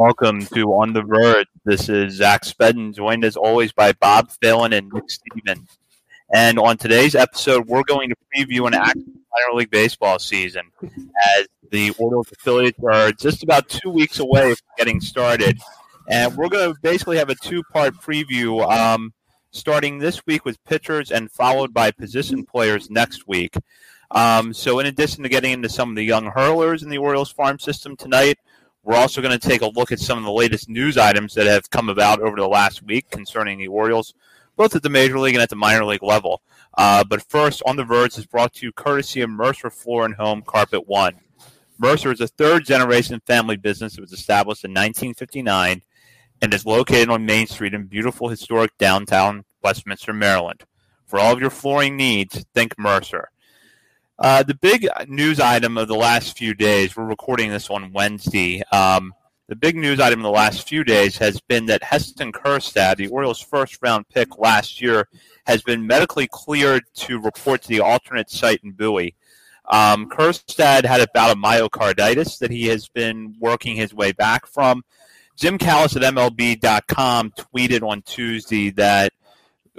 Welcome to On the Verge. This is Zach Spedden, joined as always by Bob Phelan and Nick Stevens. And on today's episode, we're going to preview an active minor league baseball season as the Orioles affiliates are just about two weeks away from getting started. And we're going to basically have a two part preview um, starting this week with pitchers and followed by position players next week. Um, so, in addition to getting into some of the young hurlers in the Orioles farm system tonight, we're also going to take a look at some of the latest news items that have come about over the last week concerning the Orioles, both at the major league and at the minor league level. Uh, but first, On the Verge is brought to you courtesy of Mercer Floor and Home Carpet One. Mercer is a third generation family business that was established in 1959 and is located on Main Street in beautiful historic downtown Westminster, Maryland. For all of your flooring needs, think Mercer. Uh, the big news item of the last few days, we're recording this on Wednesday. Um, the big news item of the last few days has been that Heston Kjerstad, the Orioles' first round pick last year, has been medically cleared to report to the alternate site in Bowie. Um, Kjerstad had about a myocarditis that he has been working his way back from. Jim Callis at MLB.com tweeted on Tuesday that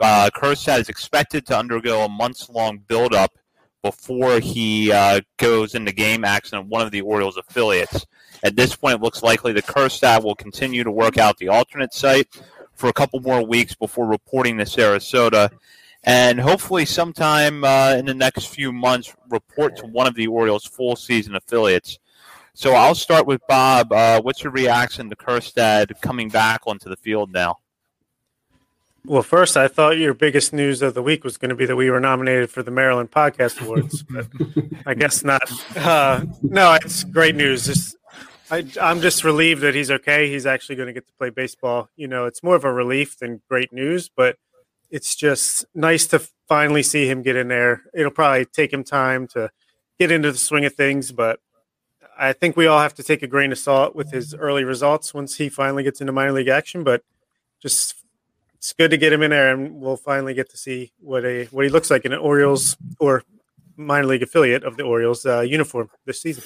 uh, Kjerstad is expected to undergo a months long buildup before he uh, goes into game action at one of the Orioles affiliates. At this point, it looks likely the Kjerstad will continue to work out the alternate site for a couple more weeks before reporting to Sarasota. And hopefully, sometime uh, in the next few months, report to one of the Orioles' full season affiliates. So I'll start with Bob. Uh, what's your reaction to Kjerstad coming back onto the field now? Well, first, I thought your biggest news of the week was going to be that we were nominated for the Maryland Podcast Awards, but I guess not. Uh, no, it's great news. Just, I, I'm just relieved that he's okay. He's actually going to get to play baseball. You know, it's more of a relief than great news, but it's just nice to finally see him get in there. It'll probably take him time to get into the swing of things, but I think we all have to take a grain of salt with his early results once he finally gets into minor league action. But just it's good to get him in there, and we'll finally get to see what a what he looks like in an Orioles or minor league affiliate of the Orioles uh, uniform this season.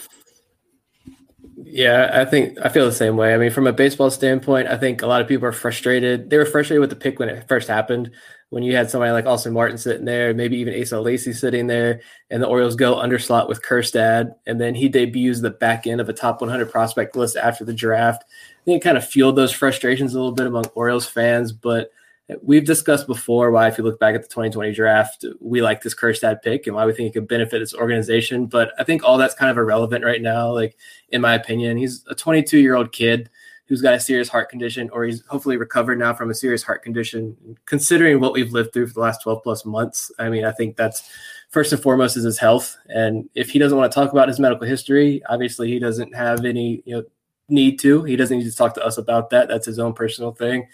Yeah, I think I feel the same way. I mean, from a baseball standpoint, I think a lot of people are frustrated. They were frustrated with the pick when it first happened. When you had somebody like Austin Martin sitting there, maybe even Asa Lacy sitting there, and the Orioles go underslot with Kjerstad, and then he debuts the back end of a top 100 prospect list after the draft. I think it kind of fueled those frustrations a little bit among Orioles fans, but We've discussed before why, if you look back at the 2020 draft, we like this Kjerstad pick and why we think it could benefit its organization. But I think all that's kind of irrelevant right now. Like, in my opinion, he's a 22 year old kid who's got a serious heart condition, or he's hopefully recovered now from a serious heart condition. Considering what we've lived through for the last 12 plus months, I mean, I think that's first and foremost is his health. And if he doesn't want to talk about his medical history, obviously he doesn't have any, you know, need to. He doesn't need to talk to us about that. That's his own personal thing.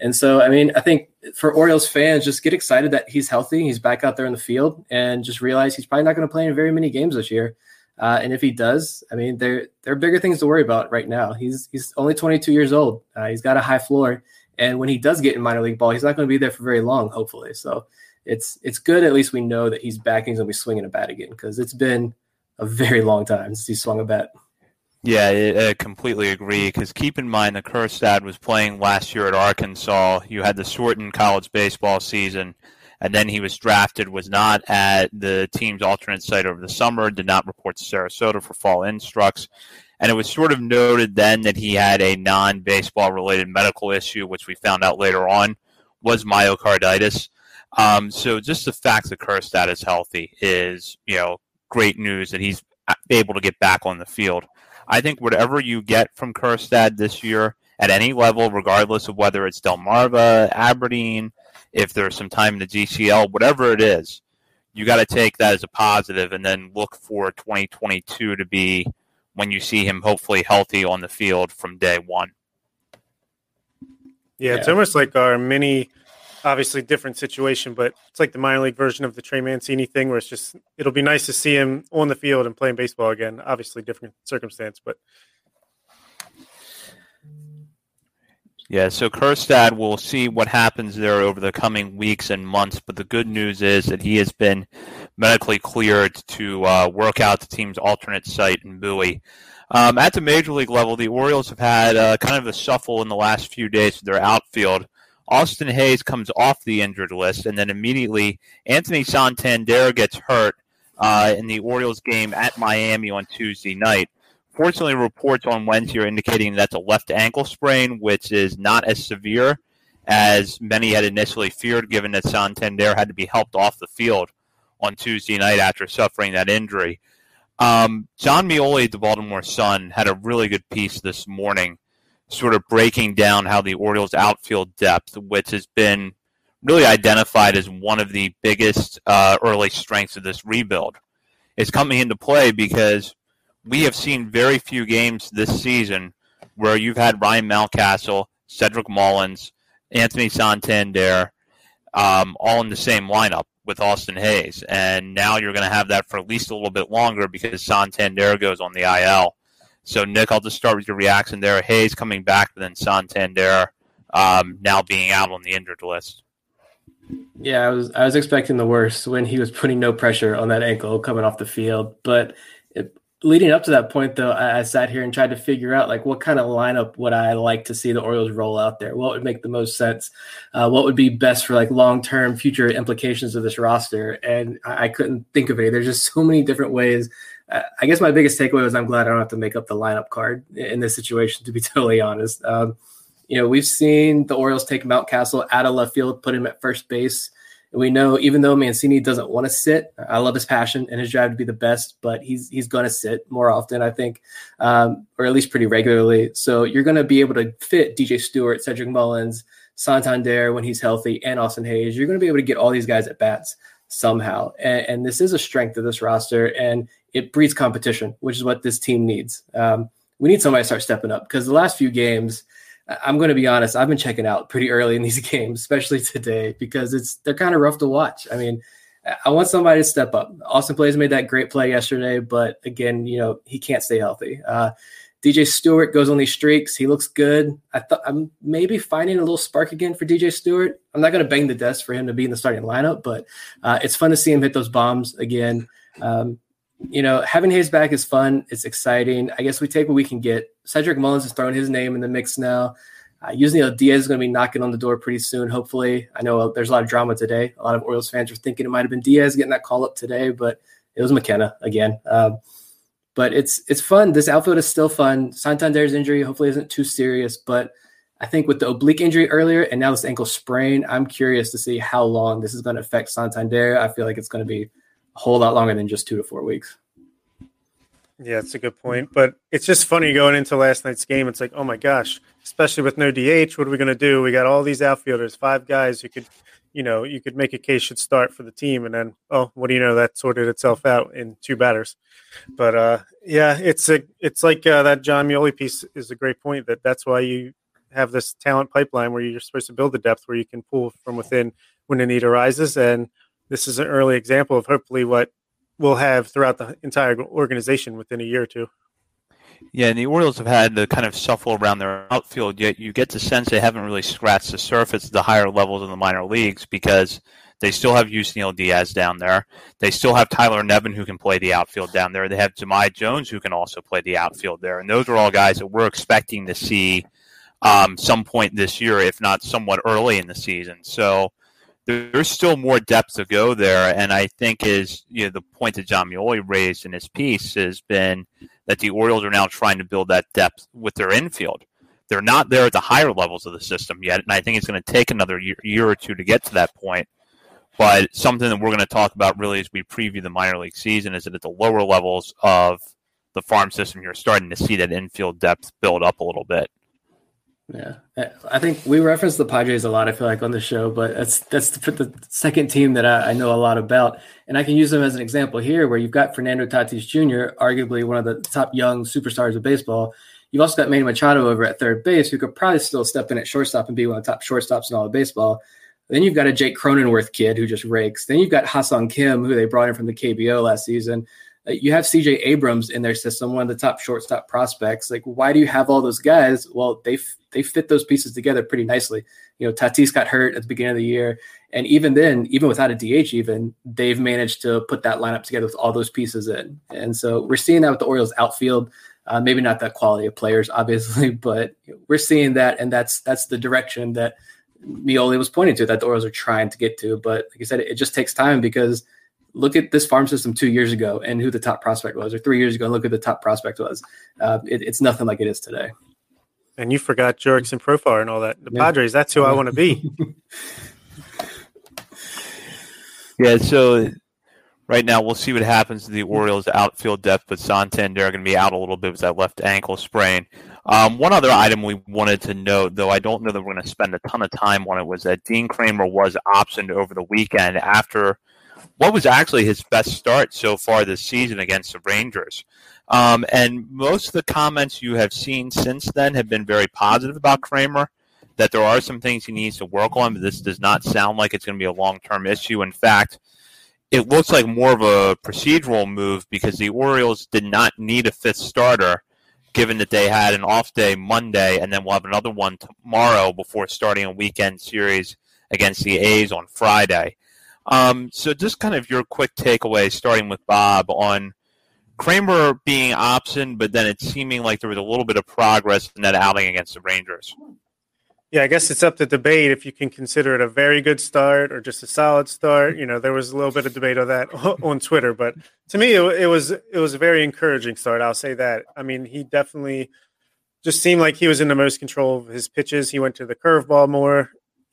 And so, I mean, I think for Orioles fans, just get excited that he's healthy, he's back out there in the field, and just realize he's probably not going to play in very many games this year. Uh, and if he does, I mean, there there are bigger things to worry about right now. He's he's only 22 years old. Uh, he's got a high floor, and when he does get in minor league ball, he's not going to be there for very long, hopefully. So it's it's good. At least we know that he's back. And he's going to be swinging a bat again because it's been a very long time since he swung a bat. Yeah, I completely agree. Because keep in mind, the Kjerstad was playing last year at Arkansas. You had the shortened college baseball season, and then he was drafted. Was not at the team's alternate site over the summer. Did not report to Sarasota for fall instructs, And it was sort of noted then that he had a non baseball related medical issue, which we found out later on was myocarditis. Um, so just the fact that Kjerstad is healthy is, you know, great news that he's able to get back on the field. I think whatever you get from Kjerstad this year at any level, regardless of whether it's Delmarva, Aberdeen, if there's some time in the GCL, whatever it is, you got to take that as a positive and then look for 2022 to be when you see him hopefully healthy on the field from day one. Yeah, it's almost like our mini, obviously different situation, but it's like the minor league version of the Trey Mancini thing, where it's just it'll be nice to see him on the field and playing baseball again. Obviously, different circumstance, but Yeah, so Kjerstad, we'll see what happens there over the coming weeks and months. But the good news is that he has been medically cleared to uh, work out the team's alternate site in Bowie. Um, at the major league level, the Orioles have had uh, kind of a shuffle in the last few days with their outfield. Austin Hays comes off the injured list, and then immediately Anthony Santander gets hurt uh, in the Orioles game at Miami on Tuesday night. Fortunately, reports on Wednesday are indicating that's a left ankle sprain, which is not as severe as many had initially feared, given that Santander had to be helped off the field on Tuesday night after suffering that injury. Um, Jon Meoli, the Baltimore Sun, had a really good piece this morning, sort of breaking down how the Orioles' outfield depth, which has been really identified as one of the biggest uh, early strengths of this rebuild, is coming into play because we have seen very few games this season where you've had Ryan Mountcastle, Cedric Mullins, Anthony Santander, um, all in the same lineup with Austin Hays. And now you're going to have that for at least a little bit longer because Santander goes on the IL. So, Nick, I'll just start with your reaction there. Hays coming back, but then Santander um, now being out on the injured list. Yeah, I was I was expecting the worst when he was putting no pressure on that ankle coming off the field, but it, leading up to that point though I, I, sat here and tried to figure out like what kind of lineup would i like to see the orioles roll out there? What would make the most sense? Uh, what would be best for like long-term future implications of this roster? And I, I, couldn't think of any. There's just so many different ways i guess my biggest takeaway was i'm glad i don't have to make up the lineup card in this situation to be totally honest um, you know we've seen the orioles take mountcastle out of left field put him at first base and we know even though Mancini doesn't want to sit, I love his passion and his drive to be the best, but he's he's going to sit more often, I think, um, or at least pretty regularly. So you're going to be able to fit DJ Stewart, Cedric Mullins, Santander when he's healthy, and Austin Hays. You're going to be able to get all these guys at bats somehow, and, and this is a strength of this roster, and it breeds competition, which is what this team needs. Um, we need somebody to start stepping up because the last few games I'm going to be honest. I've been checking out pretty early in these games, especially today, because it's they're kind of rough to watch. I mean, I want somebody to step up. Austin Hays made that great play yesterday, but again, you know, he can't stay healthy. Uh, DJ Stewart goes on these streaks. He looks good. I thought I'm maybe finding a little spark again for DJ Stewart. I'm not going to bang the desk for him to be in the starting lineup, but uh, it's fun to see him hit those bombs again. Um, you know, having Hays back is fun. It's exciting. I guess we take what we can get. Cedric Mullins is throwing his name in the mix now. Uh, Yusniel Diaz is going to be knocking on the door pretty soon, hopefully. I know there's a lot of drama today. A lot of Orioles fans are thinking it might have been Diaz getting that call up today, but it was McKenna again. Um, but it's it's fun. This outfield is still fun. Santander's injury hopefully isn't too serious, but I think with the oblique injury earlier and now this ankle sprain, I'm curious to see how long this is going to affect Santander. I feel like it's going to be whole lot longer than just two to four weeks. Yeah, it's a good point. But it's just funny going into last night's game. It's like, oh my gosh, especially with no DH, what are we going to do? We got all these outfielders, five guys who could, you know, you could make a case should start for the team. And then, oh, what do you know? That sorted itself out in two batters. But uh, yeah, it's a, it's like uh, that Jon Meoli piece is a great point that that's why you have this talent pipeline where you're supposed to build the depth where you can pull from within when a need arises. And this is an early example of hopefully what we'll have throughout the entire organization within a year or two. Yeah, and the Orioles have had to kind of shuffle around their outfield, yet you get the sense they haven't really scratched the surface at the higher levels in the minor leagues because they still have Yusniel Diaz down there. They still have Tyler Nevin who can play the outfield down there. They have Jahmai Jones who can also play the outfield there. And those are all guys that we're expecting to see um, some point this year, if not somewhat early in the season. So there's still more depth to go there. And I think is you know the point that Jon Meoli raised in his piece has been that the Orioles are now trying to build that depth with their infield. They're not there at the higher levels of the system yet, and I think it's going to take another year, year or two to get to that point. But something that we're going to talk about really as we preview the minor league season is that at the lower levels of the farm system, you're starting to see that infield depth build up a little bit. Yeah, I think we reference the Padres a lot. I feel like on the show, but that's that's the, the second team that I, I, know a lot about, and I can use them as an example here, where you've got Fernando Tatis Jr., arguably one of the top young superstars of baseball. You've also got Manny Machado over at third base, who could probably still step in at shortstop and be one of the top shortstops in all of baseball. Then you've got a Jake Cronenworth kid who just rakes. Then you've got Ha-Seong Kim, who they brought in from the KBO last season. Uh, you have CJ Abrams in their system, one of the top shortstop prospects. Like, why do you have all those guys? Well, they they fit those pieces together pretty nicely. You know, Tatis got hurt at the beginning of the year, and even then, even without a DH, even they've managed to put that lineup together with all those pieces in. And so we're seeing that with the Orioles outfield. Uh, maybe not that quality of players, obviously, but we're seeing that, and that's that's the direction that Meoli was pointing to that the Orioles are trying to get to. But like I said, it just takes time because look at this farm system two years ago and who the top prospect was, or three years ago and look at the top prospect was. Uh, it, it's nothing like it is today. And you forgot Jurickson Profar and all that. The yeah. Padres, that's who I want to be. yeah, so right now we'll see what happens to the Orioles outfield depth, but Santander are going to be out a little bit with that left ankle sprain. Um, one other item we wanted to note, though I don't know that we're going to spend a ton of time on it, was that Dean Kremer was optioned over the weekend after what was actually his best start so far this season against the Rangers. Um, and most of the comments you have seen since then have been very positive about Kremer, That there are some things he needs to work on, but this does not sound like it's going to be a long term issue. In fact, it looks like more of a procedural move because the Orioles did not need a fifth starter given that they had an off day Monday and then we'll have another one tomorrow before starting a weekend series against the A's on Friday. Um, so, just kind of your quick takeaway, starting with Bob, on Kremer being option, but then it seeming like there was a little bit of progress in that outing against the Rangers. Yeah, I guess it's up to debate if you can consider it a very good start or just a solid start. You know, there was a little bit of debate on that on Twitter, but to me, it, it was it was a very encouraging start. I'll say that. I mean, he definitely just seemed like he was in the most control of his pitches. He went to the curveball more.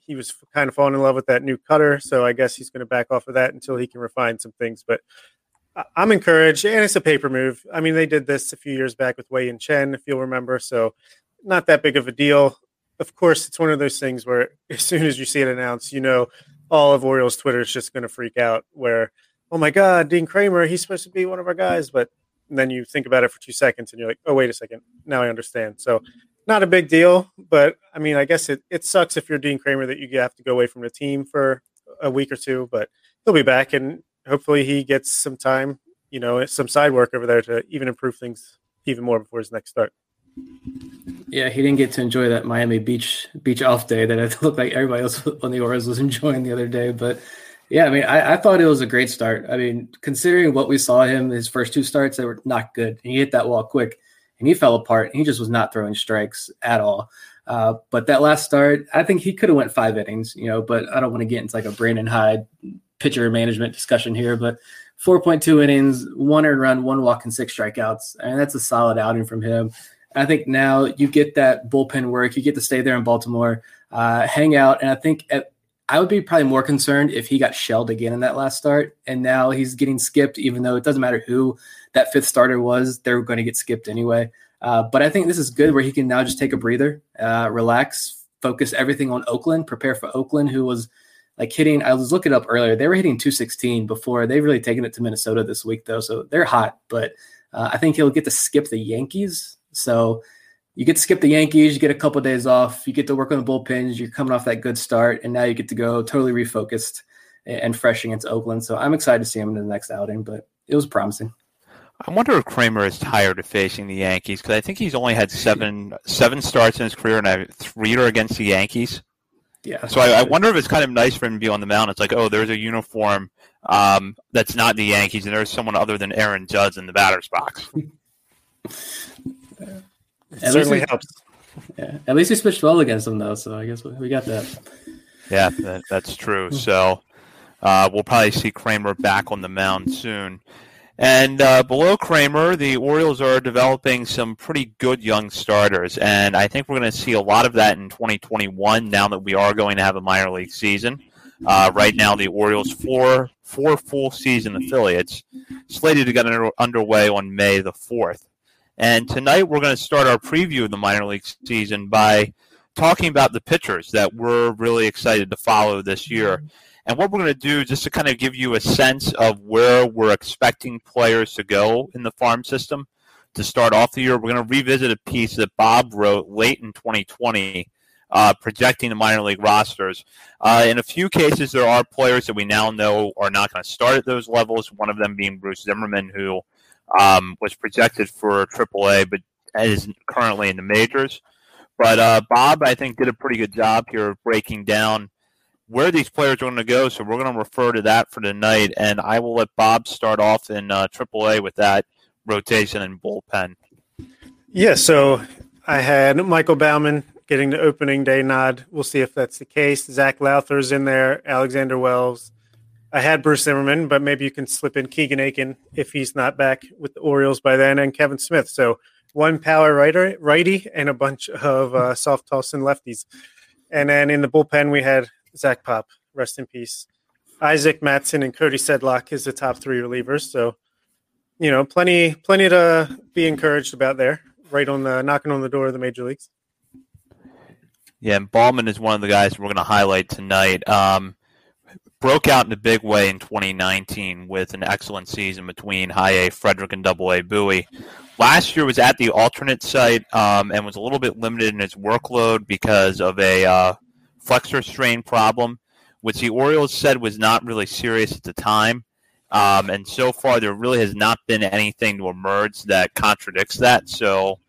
He was kind of falling in love with that new cutter, so I guess he's going to back off of that until he can refine some things. But I'm encouraged, and it's a paper move. I mean, they did this a few years back with Wei Yin Chen, if you'll remember. So, not that big of a deal of course, it's one of those things where as soon as you see it announced, you know, all of Orioles Twitter is just going to freak out. Where, oh my God, Dean Kremer, he's supposed to be one of our guys, but then you think about it for two seconds and you're like, oh wait a second, now I understand. So, not a big deal, but I mean, I guess it it sucks if you're Dean Kremer that you have to go away from the team for a week or two, but he'll be back and hopefully he gets some time, you know, some side work over there to even improve things even more before his next start. Yeah, he didn't get to enjoy that Miami Beach beach off day that it looked like everybody else on the Orioles was enjoying the other day. But yeah, I mean, I, I, thought it was a great start. I mean, considering what we saw him his first two starts, they were not good. And he hit that wall quick, and he fell apart. And he just was not throwing strikes at all. Uh, but that last start, I think he could have went five innings, you know. But I don't want to get into like a Brandon Hyde pitcher management discussion here. But 4.2 innings, one earned run, one walk, and six strikeouts, and that's a solid outing from him. I think now you get that bullpen work. You get to stay there in Baltimore, uh, hang out, and I think at, I would be probably more concerned if he got shelled again in that last start. And now he's getting skipped, even though it doesn't matter who that fifth starter was, they're going to get skipped anyway. Uh, but I think this is good where he can now just take a breather, uh, relax, focus everything on Oakland, prepare for Oakland, who was like hitting. I was looking up earlier; they were hitting 216 before. They've really taken it to Minnesota this week, though, so they're hot. But uh, I think he'll get to skip the Yankees so you get to skip the Yankees, you get a couple of days off, you get to work on the bullpens, you're coming off that good start, and now you get to go totally refocused and fresh against Oakland. So I'm excited to see him in the next outing, but it was promising. I wonder if Kremer is tired of facing the Yankees because I think he's only had seven seven starts in his career, and three are against the Yankees. Yeah. So I, I, wonder if it's kind of nice for him to be on the mound. It's like, oh, there's a uniform um, that's not the Yankees, and there's someone other than Aaron Judge in the batter's box. It certainly helps. Yeah, at least he switched well against them though, so I guess we, we got that. Yeah, that, that's true. So uh, we'll probably see Kremer back on the mound soon. And uh, below Kremer, the Orioles are developing some pretty good young starters, and I think we're going to see a lot of that in 2021. Now that we are going to have a minor league season, uh, right now the Orioles four four full season affiliates slated to get under, underway on May the fourth. And tonight we're going to start our preview of the minor league season by talking about the pitchers that we're really excited to follow this year. And what we're going to do, just to kind of give you a sense of where we're expecting players to go in the farm system to start off the year, we're going to revisit a piece that Bob wrote late in 2020, uh, projecting the minor league rosters. Uh, in a few cases, there are players that we now know are not going to start at those levels. One of them being Bruce Zimmermann, who um, was projected for AAA, but is currently in the majors. But uh, Bob, I think, did a pretty good job here of breaking down where these players are going to go. So we're going to refer to that for tonight, and I will let Bob start off in uh, AAA with that rotation and bullpen. Yeah, so I had Michael Baumann getting the opening day nod. We'll see if that's the case. Zac Lowther's in there, Alexander Wells. I had Bruce Zimmermann, but maybe you can slip in Keegan Akin if he's not back with the Orioles by then, and Kevin Smith. So one power righter, righty and a bunch of uh, soft tossing lefties. And then in the bullpen, we had Zach Pop, rest in peace. Isaac Mattson and Cody Sedlock is the top three relievers. So, you know, plenty, plenty to be encouraged about there. Right on the knocking on the door of the major leagues. Yeah, and Baumann is one of the guys we're going to highlight tonight. Um, broke out in a big way in 2019 with an excellent season between High A Frederick and Double A Bowie. Last year was at the alternate site um, and was a little bit limited in its workload because of a uh, flexor strain problem, which the Orioles said was not really serious at the time. Um, and so far, there really has not been anything to emerge that contradicts that. So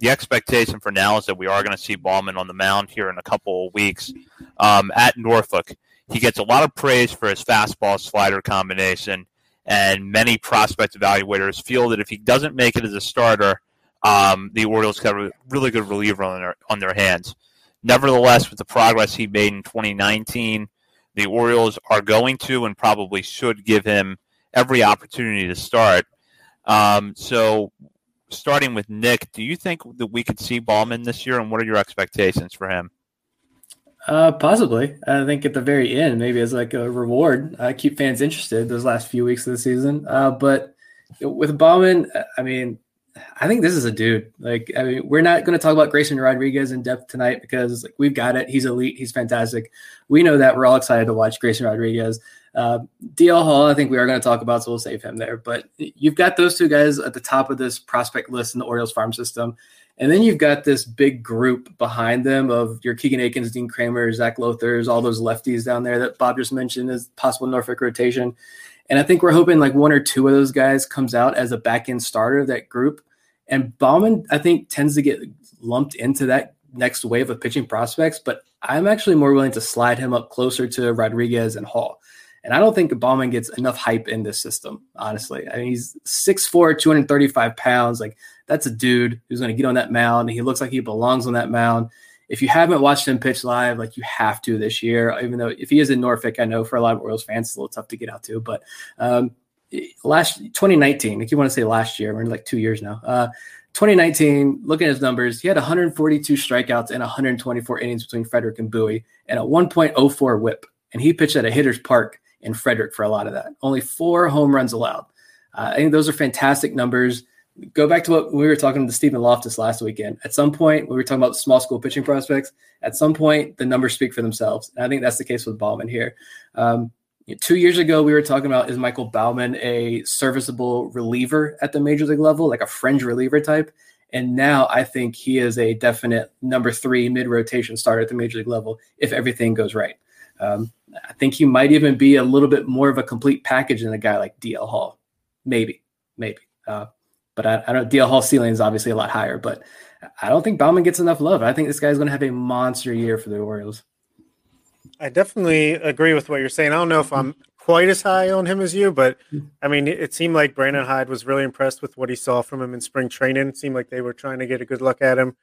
the expectation for now is that we are going to see Baumann on the mound here in a couple of weeks um, at Norfolk. He gets a lot of praise for his fastball slider combination, and many prospect evaluators feel that if he doesn't make it as a starter, um, the Orioles got a really good reliever on their on their hands. Nevertheless, with the progress he made in 2019, the Orioles are going to and probably should give him every opportunity to start. Um, so, starting with Nick, do you think that we could see Baumann this year, and what are your expectations for him? Uh, possibly. I think at the very end, maybe as like a reward, uh, keep fans interested those last few weeks of the season. Uh, but with Baumann, I mean, I think this is a dude. Like, I mean, we're not going to talk about Grayson Rodriguez in depth tonight because like we've got it. He's elite. He's fantastic. We know that. We're all excited to watch Grayson Rodriguez. Uh, DL Hall, I think we are going to talk about, so we'll save him there. But you've got those two guys at the top of this prospect list in the Orioles farm system. And then you've got this big group behind them of your Keegan Akins, Dean Kremer, Zac Lowthers, all those lefties down there that Bob just mentioned as possible Norfolk rotation. And I think we're hoping like one or two of those guys comes out as a back end starter of that group. And Baumann, I think, tends to get lumped into that next wave of pitching prospects, but I'm actually more willing to slide him up closer to Rodriguez and Hall. And I don't think Baumann gets enough hype in this system, honestly. I mean, he's 6'4, 235 pounds. Like, that's a dude who's going to get on that mound. He looks like he belongs on that mound. If you haven't watched him pitch live, like you have to this year, even though if he is in Norfolk, I know for a lot of Orioles fans, it's a little tough to get out to. But um, last 2019, if you want to say last year, we're in like two years now. Uh, 2019, looking at his numbers, he had 142 strikeouts and 124 innings between Frederick and Bowie and a 1.04 whip. And he pitched at a hitter's park in Frederick for a lot of that. Only four home runs allowed. Uh, I think those are fantastic numbers. Go back to what we were talking to Stephen Loftus last weekend. At some point, we were talking about small school pitching prospects. At some point, the numbers speak for themselves. And I think that's the case with Baumann here. Um, two years ago, we were talking about is Michael Baumann a serviceable reliever at the major league level, like a fringe reliever type? And now I think he is a definite number three mid rotation starter at the major league level if everything goes right. Um, I think he might even be a little bit more of a complete package than a guy like DL Hall. Maybe, maybe. Uh, but I, I don't. DL Hall ceiling is obviously a lot higher, but I don't think Baumann gets enough love. I think this guy's going to have a monster year for the Orioles. I definitely agree with what you're saying. I don't know if I'm quite as high on him as you, but I mean, it seemed like Brandon Hyde was really impressed with what he saw from him in spring training. It seemed like they were trying to get a good look at him,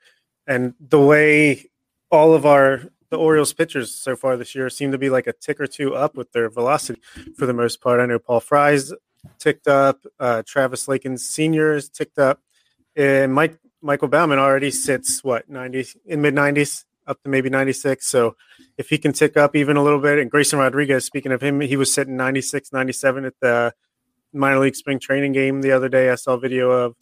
and the way all of our the Orioles pitchers so far this year seem to be like a tick or two up with their velocity for the most part. I know Paul Fry's ticked up, uh, Travis Lakins Senior's ticked up, and Mike Michael Baumann already sits what ninety in mid nineties up to maybe ninety six. So if he can tick up even a little bit, and Grayson Rodriguez, speaking of him, he was sitting 96, 97 at the minor league spring training game the other day. I saw a video of.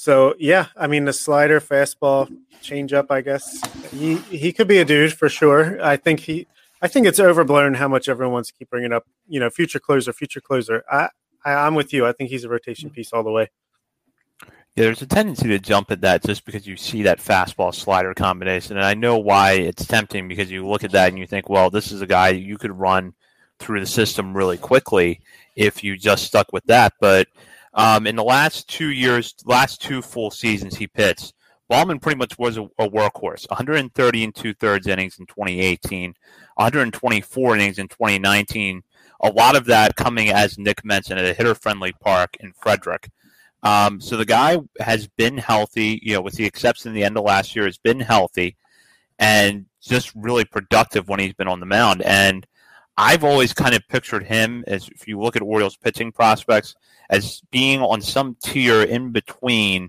So yeah, I mean the slider, fastball, changeup. I guess he he could be a dude for sure. I think he. I think it's overblown how much everyone wants to keep bringing up. You know, future closer, future closer. I, I I'm with you. I think he's a rotation mm-hmm. piece all the way. Yeah, there's a tendency to jump at that just because you see that fastball slider combination. And I know why it's tempting because you look at that and you think, well, this is a guy you could run through the system really quickly if you just stuck with that. But um, in the last two years, last two full seasons he pitched, Baumann pretty much was a, a workhorse 130 and two thirds innings in 2018, 124 innings in 2019. A lot of that coming, as Nick mentioned, at a hitter friendly park in Frederick. Um, so the guy has been healthy, you know, with the exception of the end of last year, has been healthy and just really productive when he's been on the mound. And I've always kind of pictured him as, if you look at Orioles pitching prospects, as being on some tier in between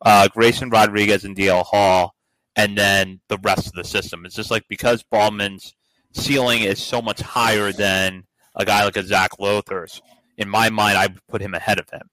uh, Grayson Rodriguez and DL Hall, and then the rest of the system. It's just like because Baumann's ceiling is so much higher than a guy like a Zac Lowther's. In my mind, I put him ahead of him.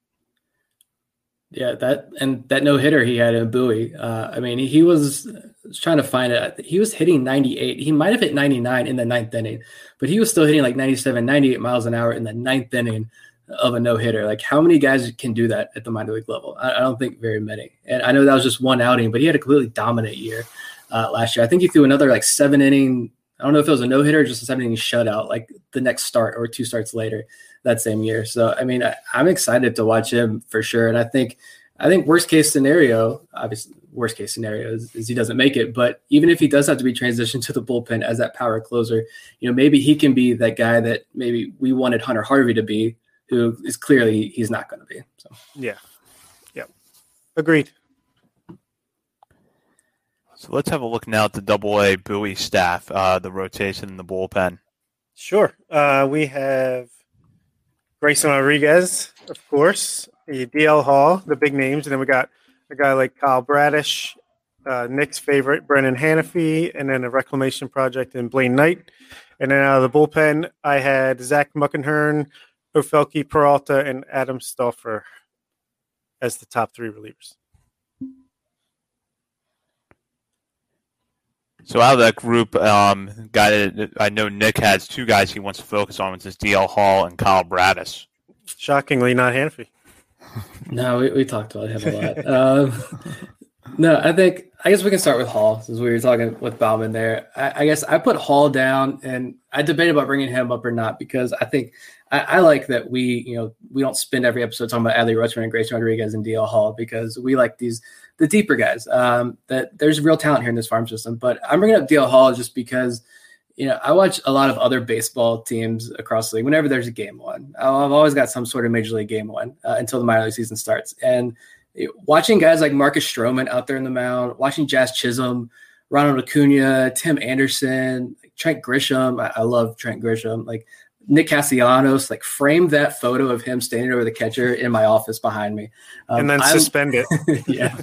Yeah, that and that no hitter he had in Bowie. Uh, I mean, he, was, was, trying to find it. He was hitting 98. He might have hit 99 in the ninth inning, but he was still hitting like 97, 98 miles an hour in the ninth inning of a no hitter. Like, how many guys can do that at the minor league level? I, I, don't think very many. And I know that was just one outing, but he had a completely dominant year uh, last year. I think he threw another like seven inning. I don't know if it was a no hitter just a seven inning shutout, like the next start or two starts later that same year. So I mean, I, am excited to watch him for sure. And I think I think worst case scenario, obviously worst case scenario is, is, he doesn't make it. But even if he does have to be transitioned to the bullpen as that power closer, you know, maybe he can be that guy that maybe we wanted Hunter Harvey to be, who is clearly he's not going to be. So yeah, yeah, agreed. So let's have a look now at the Double A Bowie staff, uh, the rotation in the bullpen. Sure, uh, we have Grayson Rodriguez, of course, DL Hall, the big names, and then we got a guy like Kyle Bradish, uh, Nick's favorite, Brenan Hanifee, and then a reclamation project in Blaine Knight. And then out of the bullpen, I had Zach Muckenhirn, Ofelky Peralta, and Adam Stauffer as the top three relievers. So out of that group, um, guy I know Nick has two guys he wants to focus on, which is DL Hall and Kyle Bradish. Shockingly, not Hanifee. no, we, we talked about him a lot. um, no, I think I guess we can start with Hall since we were talking with Baumann there. I, I, guess I put Hall down, and I debated about bringing him up or not because I think I, I, like that we you know we don't spend every episode talking about Adley Rutschman and Grace Rodriguez and DL Hall because we like these the deeper guys. Um, that there's real talent here in this farm system. But I'm bringing up DL Hall just because you know I watch a lot of other baseball teams across the league. Whenever there's a game one, I've always got some sort of major league game one uh, until the minor league season starts. And watching guys like Marcus Stroman out there in the mound, watching Jazz Chisholm, Ronald Acuna, Tim Anderson, Trent Grisham. I, I love Trent Grisham. Like Nick Castellanos, like frame that photo of him standing over the catcher in my office behind me, um, and then I'm, suspend it. yeah,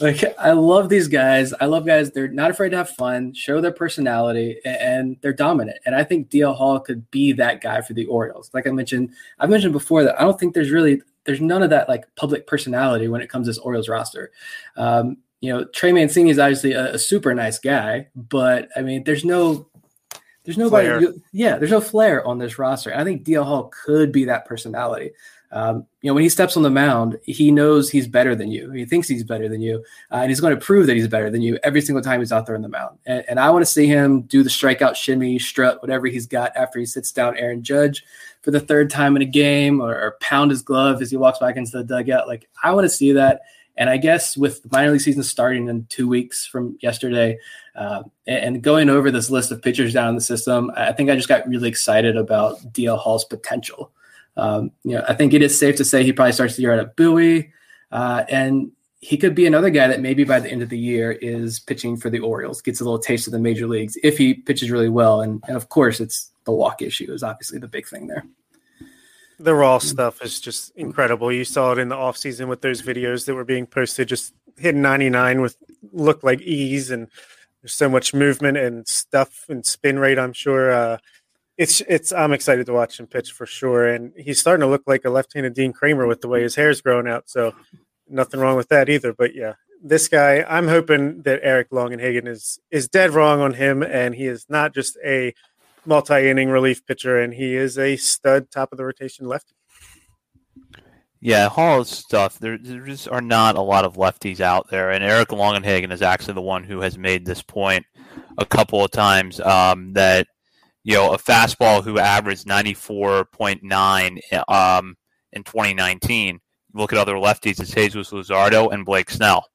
like I love these guys. I love guys. They're not afraid to have fun, show their personality, and they're dominant. And I think DL Hall could be that guy for the Orioles. Like I mentioned, I've mentioned before that I don't think there's really there's none of that like public personality when it comes to this Orioles roster. Um, you know, Trey Mancini is obviously a, a super nice guy, but I mean, there's no there's nobody, flair. yeah, there's no flair on this roster. I think DL Hall could be that personality. Um, you know, when he steps on the mound, he knows he's better than you. He thinks he's better than you, uh, and he's going to prove that he's better than you every single time he's out there on the mound. And, and I want to see him do the strikeout, shimmy, strut, whatever he's got after he sits down Aaron Judge for the third time in a game, or, or pound his glove as he walks back into the dugout. Like I want to see that. And I guess with the minor league season starting in two weeks from yesterday, uh, and, going over this list of pitchers down in the system, I think I just got really excited about DL Hall's potential. Um, you know, I think it is safe to say he probably starts the year at a Bowie, uh, and he could be another guy that maybe by the end of the year is pitching for the Orioles, gets a little taste of the major leagues if he pitches really well. And, and of course, it's the walk issue is obviously the big thing there. The raw stuff is just incredible. You saw it in the offseason with those videos that were being posted, just hitting 99 with look like ease and there's so much movement and stuff and spin rate. I'm sure uh, it's it's. I'm excited to watch him pitch for sure, and he's starting to look like a left-handed Dean Kremer with the way his hair's growing out. So nothing wrong with that either. But yeah, this guy, I'm hoping that Eric Longenhagen is is dead wrong on him, and he is not just a multi-inning relief pitcher, and he is a stud top of the rotation lefty. Yeah, Hall's stuff. There, there just are not a lot of lefties out there, and Eric Longenhagen is actually the one who has made this point a couple of times um, that you know a fastball who averaged ninety four point nine um, in twenty nineteen. Look at other lefties: it's Jesus Luzardo and Blake Snell.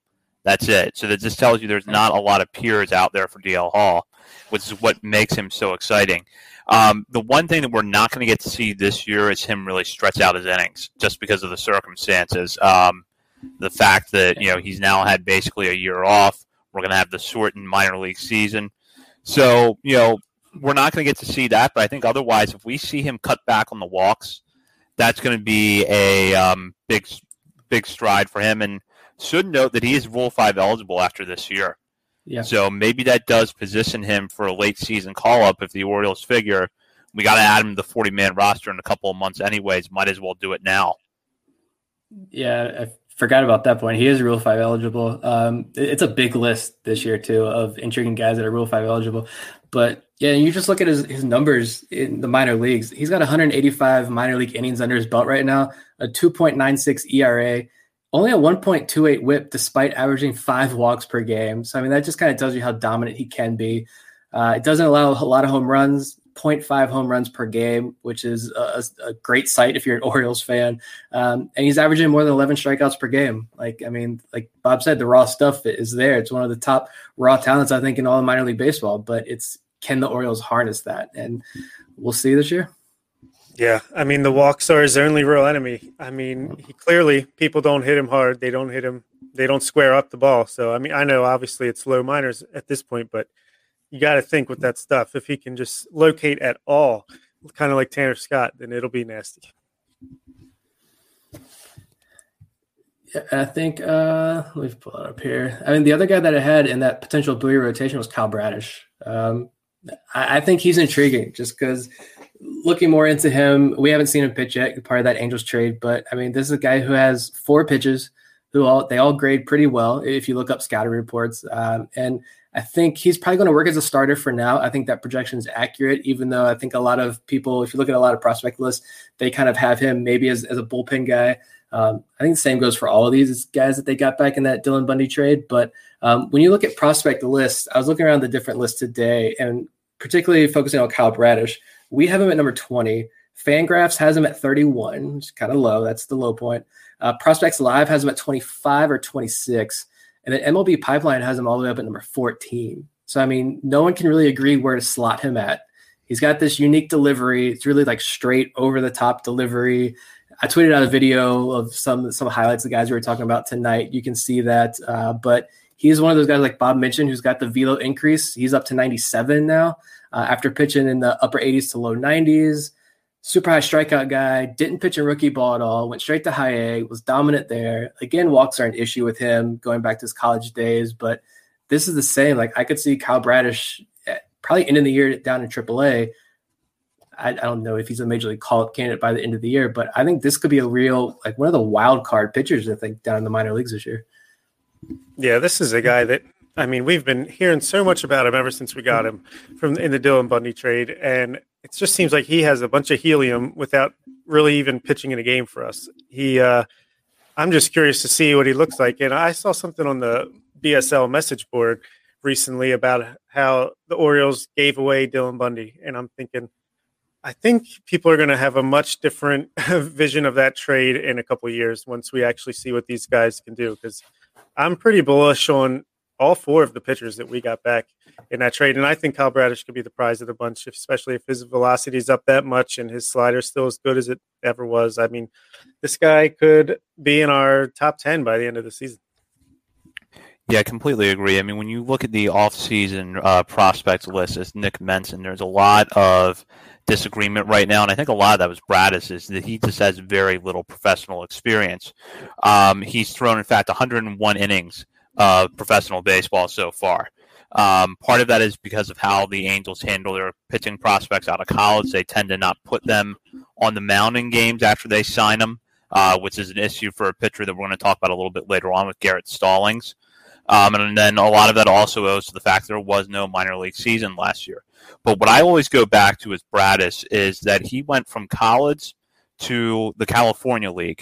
That's it. So that just tells you there's not a lot of peers out there for DL Hall, which is what makes him so exciting. Um, the one thing that we're not going to get to see this year is him really stretch out his innings, just because of the circumstances. Um, the fact that you know he's now had basically a year off. We're going to have the shortened minor league season, so you know we're not going to get to see that. But I think otherwise, if we see him cut back on the walks, that's going to be a um, big big stride for him. And should note that he is Rule Five eligible after this year. Yeah. So maybe that does position him for a late season call up if the Orioles figure we got to add him to the 40 man roster in a couple of months, anyways. Might as well do it now. Yeah, I forgot about that point. He is Rule 5 eligible. Um, it's a big list this year, too, of intriguing guys that are Rule 5 eligible. But yeah, you just look at his, his numbers in the minor leagues. He's got 185 minor league innings under his belt right now, a 2.96 ERA, only a 1.28 whip despite averaging five walks per game. So, I mean, that just kind of tells you how dominant he can be. Uh, it doesn't allow a lot of home runs, 0.5 home runs per game, which is a, a great sight if you're an Orioles fan. Um, and he's averaging more than 11 strikeouts per game. Like, I mean, like Bob said, the raw stuff is there. It's one of the top raw talents, I think, in all of minor league baseball. But it's can the Orioles harness that? And we'll see this year. Yeah, I mean the walks are his only real enemy. I mean, he clearly people don't hit him hard. They don't hit him. They don't square up the ball. So I mean, I know obviously it's low minors at this point, but you got to think with that stuff. If he can just locate at all, kind of like Tanner Scott, then it'll be nasty. Yeah, I think uh let me pull it up here. I mean, the other guy that I had in that potential Bowie rotation was Kyle Bradish. Um, I, I think he's intriguing just because looking more into him, we haven't seen him pitch yet, part of that Angels trade. But I mean, this is a guy who has four pitches, who all they all grade pretty well if you look up scouting reports. Um, and I think he's probably going to work as a starter for now. I think that projection is accurate, even though I think a lot of people, if you look at a lot of prospect lists, they kind of have him maybe as, as a bullpen guy. Um, I think the same goes for all of these guys that they got back in that Dylan Bundy trade. But um, when you look at prospect lists, I was looking around the different lists today, and particularly focusing on Kyle Bradish. We have him at number 20. Fangraphs has him at 31, which kind of low. That's the low point. Uh, Prospects Live has him at 25 or 26. And then MLB Pipeline has him all the way up at number 14. So, I mean, no one can really agree where to slot him at. He's got this unique delivery. It's really like straight over the top delivery. I tweeted out a video of some some highlights of the guys we were talking about tonight. You can see that. Uh, but he's one of those guys like Bob mentioned who's got the velo increase. He's up to 97 now uh, after pitching in the upper 80s to low 90s. Super high strikeout guy, didn't pitch in rookie ball at all, went straight to high A, was dominant there. Again, walks are an issue with him going back to his college days, but this is the same. Like I could see Kyle Bradish eh, probably ending the year down in AAA. I, I don't know if he's a major league call up candidate by the end of the year, but I think this could be a real like one of the wild card pitchers. I think down in the minor leagues this year. Yeah, this is a guy that I mean, we've been hearing so much about him ever since we got him from in the Dylan Bundy trade, and it just seems like he has a bunch of helium without really even pitching in a game for us. He, uh, I'm just curious to see what he looks like, and I saw something on the BSL message board recently about how the Orioles gave away Dylan Bundy, and I'm thinking. I think people are going to have a much different vision of that trade in a couple years once we actually see what these guys can do. Because I'm pretty bullish on all four of the pitchers that we got back in that trade. And I think Kyle Bradish could be the prize of the bunch, especially if his velocity is up that much and his slider still as good as it ever was. I mean, this guy could be in our top 10 by the end of the season. Yeah, I completely agree. I mean, when you look at the offseason uh, prospects list, as Nick mentioned, there's a lot of disagreement right now, and I think a lot of that was Bradish is that he just has very little professional experience. Um, he's thrown, in fact, 101 innings of professional baseball so far. Um, part of that is because of how the Angels handle their pitching prospects out of college. They tend to not put them on the mound in games after they sign them, uh, which is an issue for a pitcher that we're going to talk about a little bit later on with Garrett Stallings. Um, and then a lot of that also owes to the fact there was no minor league season last year. But what I always go back to with Bradish is that he went from college to the California League,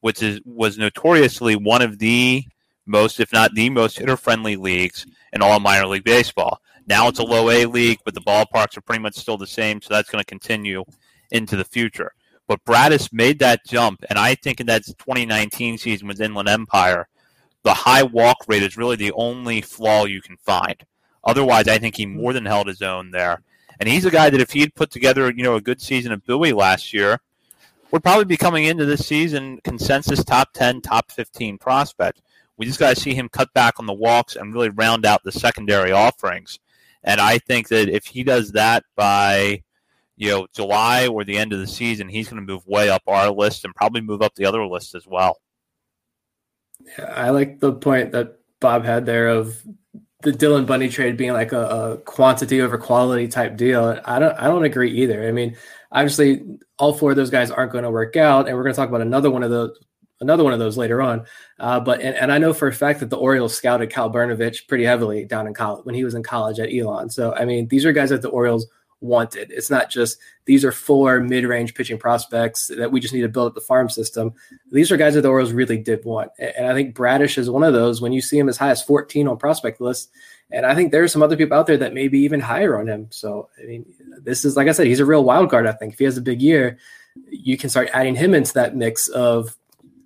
which is was notoriously one of the most, if not the most hitter friendly leagues in all minor league baseball. Now it's a low A league, but the ballparks are pretty much still the same, so that's going to continue into the future. But Bradish made that jump, and I think in that 2019 season with Inland Empire, the high walk rate is really the only flaw you can find. Otherwise, I think he more than held his own there. And he's a guy that if he had put together, you know, a good season of Bowie last year, would probably be coming into this season consensus top 10, top 15 prospect. We just got to see him cut back on the walks and really round out the secondary offerings. And I think that if he does that by, you know, July or the end of the season, he's going to move way up our list and probably move up the other list as well. I like the point that Bob had there of the Dylan Bundy trade being like a, a, quantity over quality type deal. I don't I don't agree either. I mean, obviously all four of those guys aren't going to work out, and we're going to talk about another one of those another one of those later on. Uh, but and, and, I know for a fact that the Orioles scouted Cal Brnovich pretty heavily down in college when he was in college at Elon. So I mean, these are guys that the Orioles wanted. It's not just these are four mid-range pitching prospects that we just need to build up the farm system. These are guys that the Orioles really did want, and I think Bradish is one of those. When you see him as high as 14 on prospect list, and I think there are some other people out there that may be even higher on him. So I mean, this is like I said, he's a real wild card. I think if he has a big year, you can start adding him into that mix of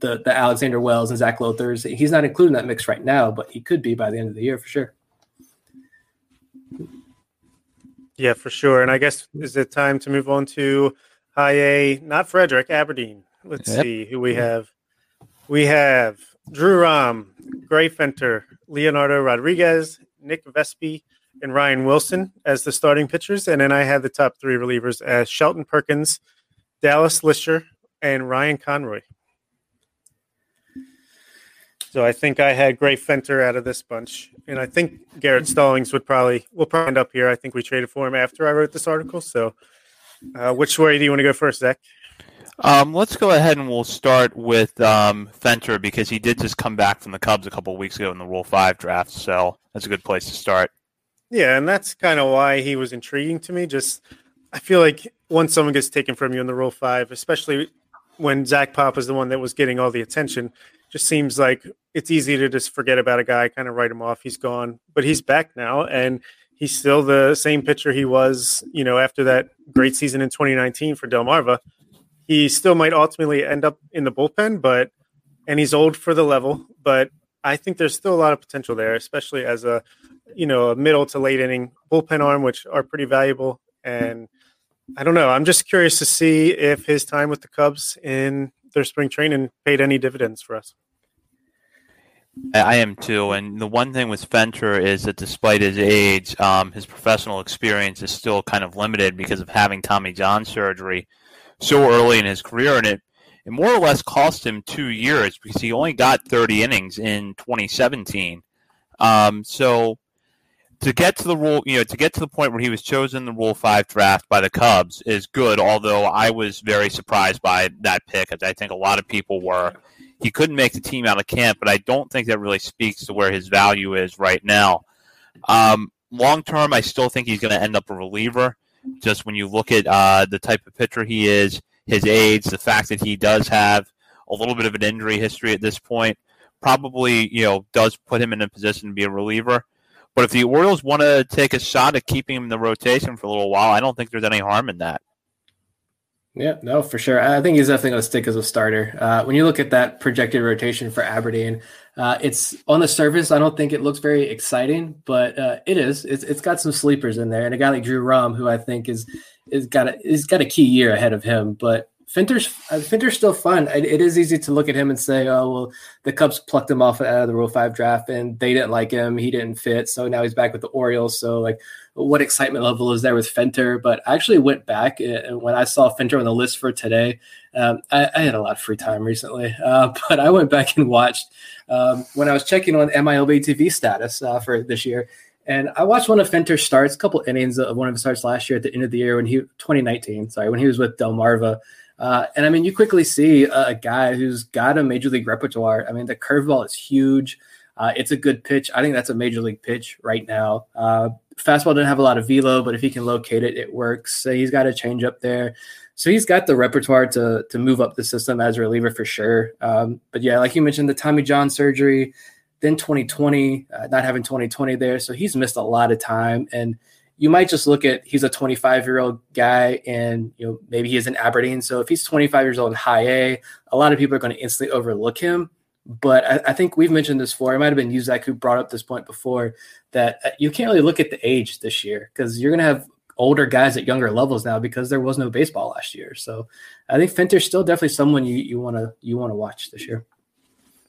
the the Alexander Wells and Zac Lowthers. He's not included in that mix right now, but he could be by the end of the year for sure. Yeah, for sure. And I guess is it time to move on to high A, not Frederick, Aberdeen. Let's yep. see who we have. We have Drew Rom, Gray Fenter, Leonardo Rodriguez, Nick Vespi, and Ryan Wilson as the starting pitchers. And then I have the top three relievers as Shelton Perkins, Dallas Lisher, and Ryan Conroy. So I think I had Gray Fenter out of this bunch, and I think Garrett Stallings would probably will probably end up here. I think we traded for him after I wrote this article. So, uh, which way do you want to go first, Zach? Um, let's go ahead and we'll start with um, Fenter because he did just come back from the Cubs a couple weeks ago in the Rule Five draft, so that's a good place to start. Yeah, and that's kind of why he was intriguing to me. Just I feel like once someone gets taken from you in the Rule Five, especially when Zach Pop was the one that was getting all the attention, just seems like it's easy to just forget about a guy, kind of write him off. He's gone, but he's back now, and he's still the same pitcher he was, you know, after that great season in 2019 for Delmarva. He still might ultimately end up in the bullpen, but and he's old for the level, but I think there's still a lot of potential there, especially as a you know a middle to late inning bullpen arm, which are pretty valuable. And I don't know. I'm just curious to see if his time with the Cubs in their spring training paid any dividends for us. I am too, and the one thing with Fenter is that despite his age, um, his professional experience is still kind of limited because of having Tommy John surgery so early in his career, and it it more or less cost him two years because he only got 30 innings in 2017. Um, so to get to the rule, you know, to get to the point where he was chosen in the Rule Five draft by the Cubs is good. Although I was very surprised by that pick, as I think a lot of people were he couldn't make the team out of camp, but I don't think that really speaks to where his value is right now. Um, long term, I still think he's going to end up a reliever. Just when you look at uh, the type of pitcher he is, his age, the fact that he does have a little bit of an injury history at this point, probably you know does put him in a position to be a reliever. But if the Orioles want to take a shot at keeping him in the rotation for a little while, I don't think there's any harm in that. Yeah, no, for sure. I think he's definitely going to stick as a starter. Uh, when you look at that projected rotation for Aberdeen, uh, it's on the surface. I don't think it looks very exciting, but uh, it is. It's, it's got some sleepers in there, and a guy like Drew Rom, who I think is is got a is got a key year ahead of him. But Finter's uh, Finter's still fun. It, it is easy to look at him and say, "Oh, well, the Cubs plucked him off out of the Rule Five draft, and they didn't like him. He didn't fit, so now he's back with the Orioles." So, like, what excitement level is there with Finter? But I actually went back and when I saw Finter on the list for today. Um, I, I, had a lot of free time recently, uh, but I went back and watched um, when I was checking on MILB TV status uh, for this year. And I watched one of Finter's starts, a couple innings of one of his starts last year at the end of the year when he 2019, sorry, when he was with Delmarva. Uh, and I mean, you quickly see a, guy who's got a major league repertoire. I mean, the curveball is huge. Uh, it's a good pitch. I think that's a major league pitch right now. Uh, fastball didn't have a lot of velo, but if he can locate it, it works. So he's got a change up there. So he's got the repertoire to to move up the system as a reliever for sure. Um, but yeah, like you mentioned, the Tommy John surgery, then 2020, uh, not having 2020 there, so he's missed a lot of time. And you might just look at he's a 25 year old guy and you know maybe he is in Aberdeen. So if he's 25 years old in high A, a lot of people are going to instantly overlook him. But I, I think we've mentioned this before. It might have been Zach who brought up this point before that uh, you can't really look at the age this year because you're going to have older guys at younger levels now because there was no baseball last year. So I think Finter's still definitely someone you you want to you want to watch this year.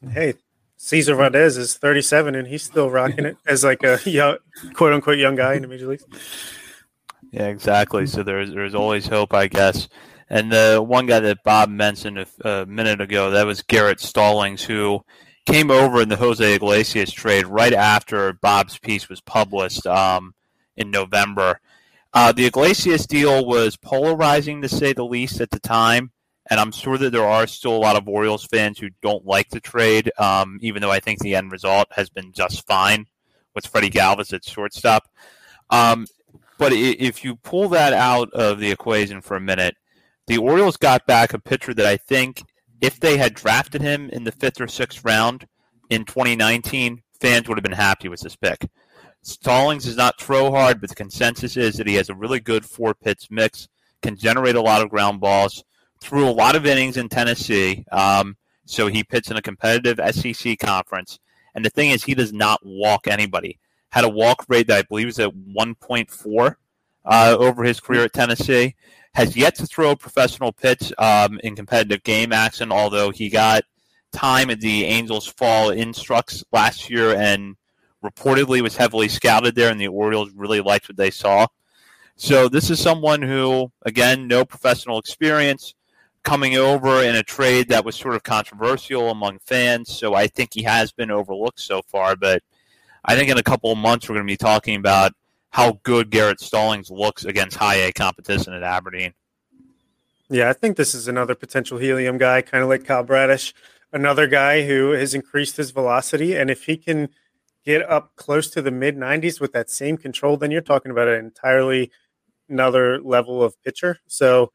Hey, Cesar Valdez is 37 and he's still rocking it as like a young, quote unquote young guy in the major leagues. Yeah, exactly. So there's there's always hope, I guess. And the one guy that Bob mentioned a, a minute ago, that was Garrett Stallings, who came over in the Jose Iglesias trade right after Bob's piece was published um, in November. Uh, the Iglesias deal was polarizing, to say the least, at the time and I'm sure that there are still a lot of Orioles fans who don't like the trade, um, even though I think the end result has been just fine with Freddie Galvis at shortstop. Um, but if you pull that out of the equation for a minute, the Orioles got back a pitcher that I think, if they had drafted him in the fifth or sixth round in 2019, fans would have been happy with this pick. Stallings is not throw hard, but the consensus is that he has a really good four pitch mix, can generate a lot of ground balls threw a lot of innings in Tennessee. Um, so he pitched in a competitive SEC conference. And the thing is, he does not walk anybody. Had a walk rate that I believe is at 1.4 uh, over his career at Tennessee. Has yet to throw a professional pitch um, in competitive game action, although he got time at the Angels Fall Instructs last year and reportedly was heavily scouted there, and the Orioles really liked what they saw. So this is someone who, again, no professional experience, coming over in a trade that was sort of controversial among fans. So I think he has been overlooked so far. But I think in a couple of months we're going to be talking about how good Garrett Stallings looks against high A competition at Aberdeen. Yeah, I think this is another potential helium guy, kind of like Kyle Bradish, another guy who has increased his velocity. And if he can get up close to the mid 90s with that same control, then you're talking about an entirely another level of pitcher. So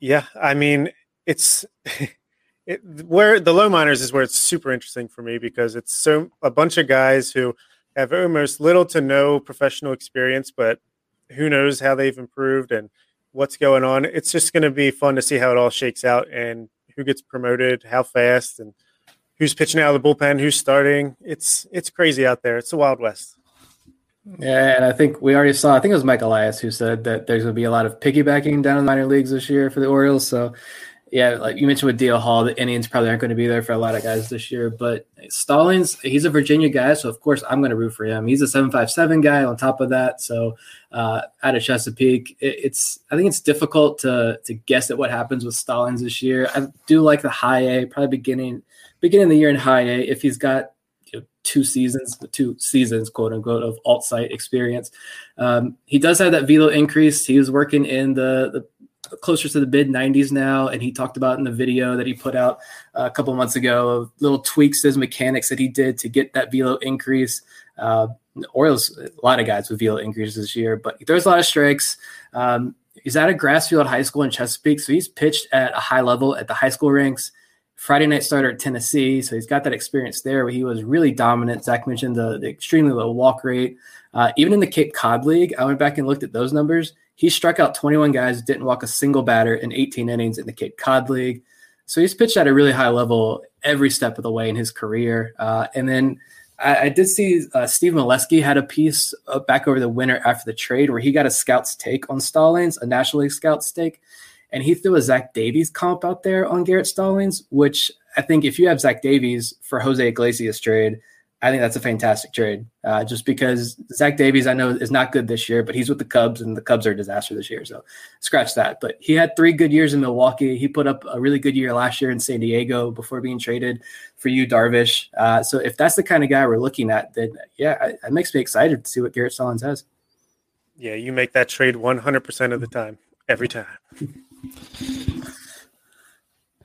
yeah, I mean, it's it, where the low minors is where it's super interesting for me because it's so a bunch of guys who have almost little to no professional experience, but who knows how they've improved and what's going on. It's just going to be fun to see how it all shakes out and who gets promoted, how fast, and who's pitching out of the bullpen, who's starting. It's it's crazy out there. It's the Wild West. Yeah, and I think we already saw. I think it was Mike Elias who said that there's going to be a lot of piggybacking down in the minor leagues this year for the Orioles. So, yeah, like you mentioned with DL Hall, the Indians probably aren't going to be there for a lot of guys this year. But Stallings, he's a Virginia guy, so of course I'm going to root for him. He's a seven five seven guy. On top of that, so uh, out of Chesapeake, it, it's I think it's difficult to to guess at what happens with Stallings this year. I do like the high A, probably beginning beginning the year in high A if he's got two seasons, two seasons, quote unquote, of alt site experience. Um, he does have that velo increase. He was working in the, the closer to the mid 90s now, and he talked about in the video that he put out a couple months ago of little tweaks to his mechanics that he did to get that velo increase. Uh, Orioles, a lot of guys with velo increases this year, but he throws a lot of strikes. Um, he's at a Grassfield High School in Chesapeake, so he's pitched at a high level at the high school ranks. Friday night starter at Tennessee, so he's got that experience there where he was really dominant. Zach mentioned the, the extremely low walk rate. Uh, even in the Cape Cod League, I went back and looked at those numbers. He struck out 21 guys, didn't walk a single batter in 18 innings in the Cape Cod League. So he's pitched at a really high level every step of the way in his career. Uh, and then I, I, did see uh, Steve Melewski had a piece uh, back over the winter after the trade where he got a scout's take on Stallings, a National League scout's take and he threw a Zach Davies comp out there on Garrett Stallings, which I think if you have Zach Davies for Jose Iglesias trade, I think that's a fantastic trade. Uh, just because Zach Davies, I know, is not good this year, but he's with the Cubs, and the Cubs are a disaster this year. So scratch that. But he had three good years in Milwaukee. He put up a really good year last year in San Diego before being traded for Yu, Darvish. Uh, so if that's the kind of guy we're looking at, then yeah, it makes me excited to see what Garrett Stallings has. Yeah, you make that trade 100% of the time, every time.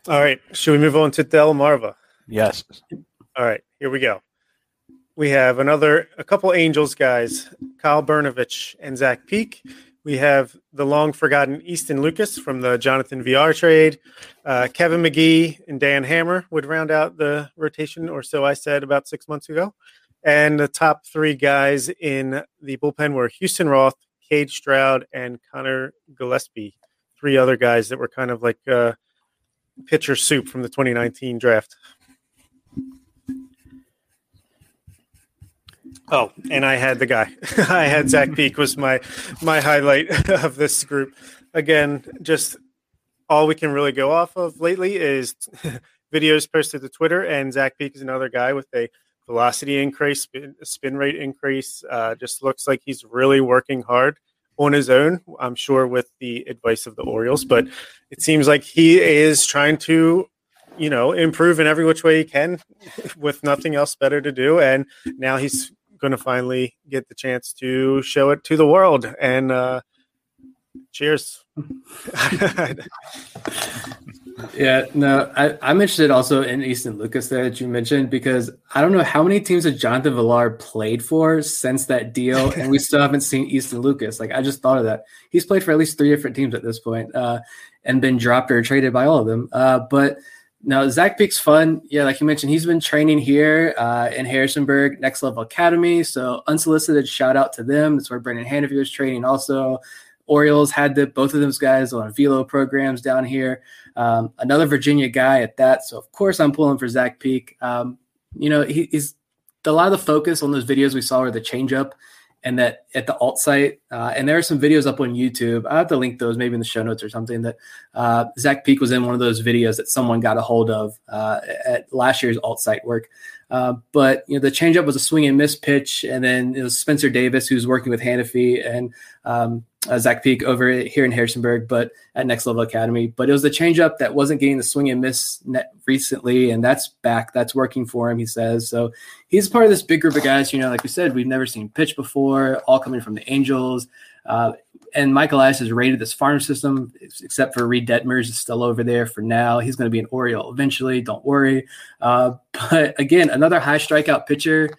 All right. Should we move on to Delmarva? Yes. All right. Here we go. We have another, a couple Angels guys, Kyle Brnovich and Zach Peek. We have the long forgotten Easton Lucas from the Jonathan Villar trade. Uh, Kevin McGee and Dan Hammer would round out the rotation, or so I said about six months ago. And the top three guys in the bullpen were Houston Roth, Cade Stroud, and Connor Gillaspie. Three other guys that were kind of like uh, pitcher soup from the 2019 draft. Oh, and I had the guy. I had Zach Peek was my my highlight of this group. Again, just all we can really go off of lately is videos posted to Twitter, and Zach Peek is another guy with a velocity increase, spin, spin rate increase. Uh, just looks like he's really working hard on his own. I'm sure with the advice of the Orioles, but it seems like he is trying to, you know, improve in every which way he can, with nothing else better to do. And now he's going to finally get the chance to show it to the world. And uh, cheers. yeah, no, I, I'm interested also in Easton Lucas there that you mentioned because I don't know how many teams that Jonathan Villar played for since that deal, and we still haven't seen Easton Lucas. Like I just thought of that. He's played for at least three different teams at this point, uh, and been dropped or traded by all of them. Uh, but now, Zach Peek's fun. Yeah, like you mentioned, he's been training here uh, in Harrisonburg, Next Level Academy. So, unsolicited shout out to them. That's where Brenan Hanifee was training. Also, Orioles had the, both of those guys on velo programs down here. Um, another Virginia guy at that. So, of course, I'm pulling for Zach Peek. Um, you know, he, he's a lot of the focus on those videos we saw were the changeup and that at the alt site. Uh, and there are some videos up on YouTube. I have to link those maybe in the show notes or something. That uh, Zach Peek was in one of those videos that someone got a hold of uh, at last year's alt site work. Uh, but you know the changeup was a swing and miss pitch, and then it was Spencer Davis who's working with Hanifee and um, uh, Zach Peek over here in Harrisonburg, but at Next Level Academy. But it was the changeup that wasn't getting the swing and miss recently, and that's back. That's working for him, he says. So he's part of this big group of guys. You know, like we said, we've never seen pitch before, all coming from the Angels. Uh, and Michael Elias has rated this farm system, except for Reid Detmers is still over there for now. He's going to be an Oriole eventually. Don't worry. Uh, but again, another high strikeout pitcher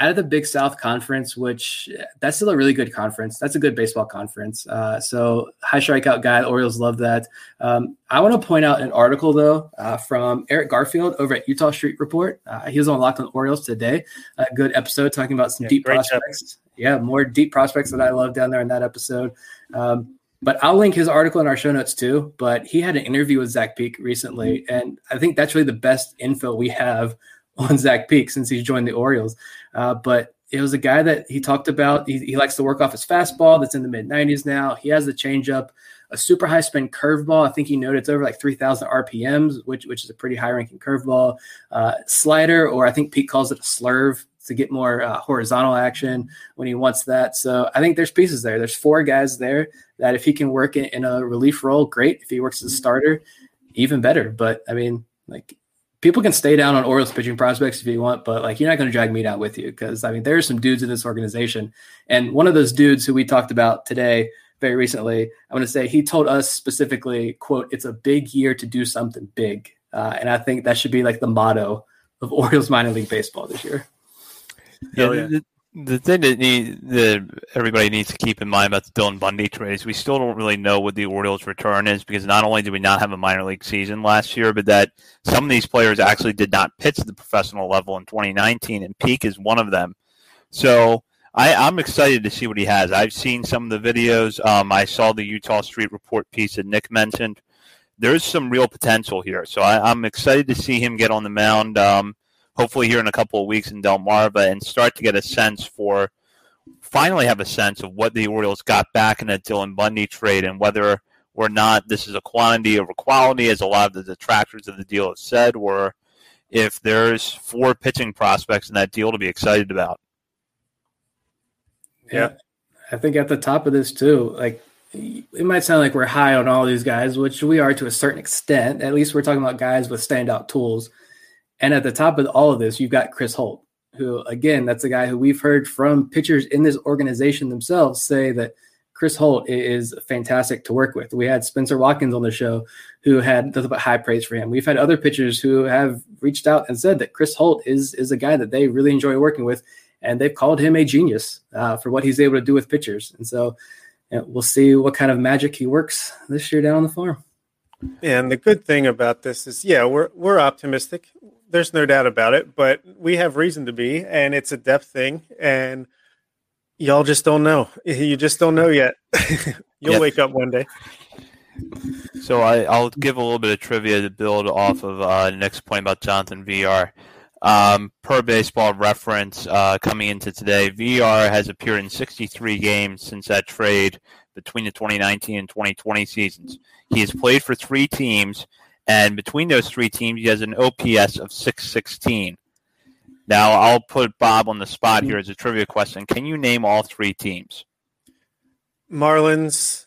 out of the Big South Conference, which that's still a really good conference. That's a good baseball conference. Uh, so high strikeout guy. The Orioles love that. Um, I want to point out an article though uh, from Eric Garfield over at Eutaw Street Report. Uh, he was on Locked on Orioles today. A good episode talking about some yeah, deep prospects. Job. Yeah, more deep prospects that I love down there in that episode. Um, but I'll link his article in our show notes too. But he had an interview with Zach Peek recently, and I think that's really the best info we have on Zach Peek since he's joined the Orioles. Uh, but it was a guy that he talked about. He, he likes to work off his fastball that's in the mid 90s now. He has the changeup, a super high spin curveball. I think he noted it's over like 3,000 RPMs, which which is a pretty high ranking curveball. Uh, slider, or I think Pete calls it a slurve to get more uh, horizontal action when he wants that. So I think there's pieces there. There's four guys there that if he can work in, in a relief role, great. If he works as a starter, even better. But I mean, like people can stay down on Orioles pitching prospects if you want, but like you're not going to drag me down with you because I mean there are some dudes in this organization, and one of those dudes who we talked about today very recently, I'm going to say he told us specifically, "quote It's a big year to do something big," uh, and I think that should be like the motto of Orioles minor league baseball this year. Yeah, yeah the thing that, need, that everybody needs to keep in mind about the Dylan Bundy trade is we still don't really know what the Orioles' return is because not only did we not have a minor league season last year, but that some of these players actually did not pitch at the professional level in 2019, and Peek is one of them. So I, am excited to see what he has. I've seen some of the videos. Um, I saw the Eutaw Street Report piece that Nick mentioned. There's some real potential here, so I, am excited to see him get on the mound. Um, hopefully here in a couple of weeks in Delmarva and start to get a sense for finally have a sense of what the Orioles got back in that Dylan Bundy trade and whether or not this is a quantity over quality, as a lot of the detractors of the deal have said, or if there's four pitching prospects in that deal to be excited about. Yeah. I think at the top of this too, like it might sound like we're high on all these guys, which we are to a certain extent. At least we're talking about guys with standout tools. And at the top of all of this, you've got Chris Holt, who again, that's a guy who we've heard from pitchers in this organization themselves say that Chris Holt is fantastic to work with. We had Spencer Watkins on the show who had nothing but high praise for him. We've had other pitchers who have reached out and said that Chris Holt is is a guy that they really enjoy working with and they've called him a genius uh, for what he's able to do with pitchers. And so you know, we'll see what kind of magic he works this year down on the farm. And the good thing about this is, yeah, we're we're optimistic. There's no doubt about it, but we have reason to be, and it's a depth thing, and y'all just don't know. You just don't know yet. You'll yep. wake up one day. So I, will give a little bit of trivia to build off of uh, Nick's point about Jonathan Villar. Um, per baseball reference, uh, coming into today, Villar has appeared in 63 games since that trade between the 2019 and 2020 seasons. He has played for three teams, and between those three teams, he has an OPS of 616. Now, I'll put Bob on the spot here as a trivia question. Can you name all three teams? Marlins,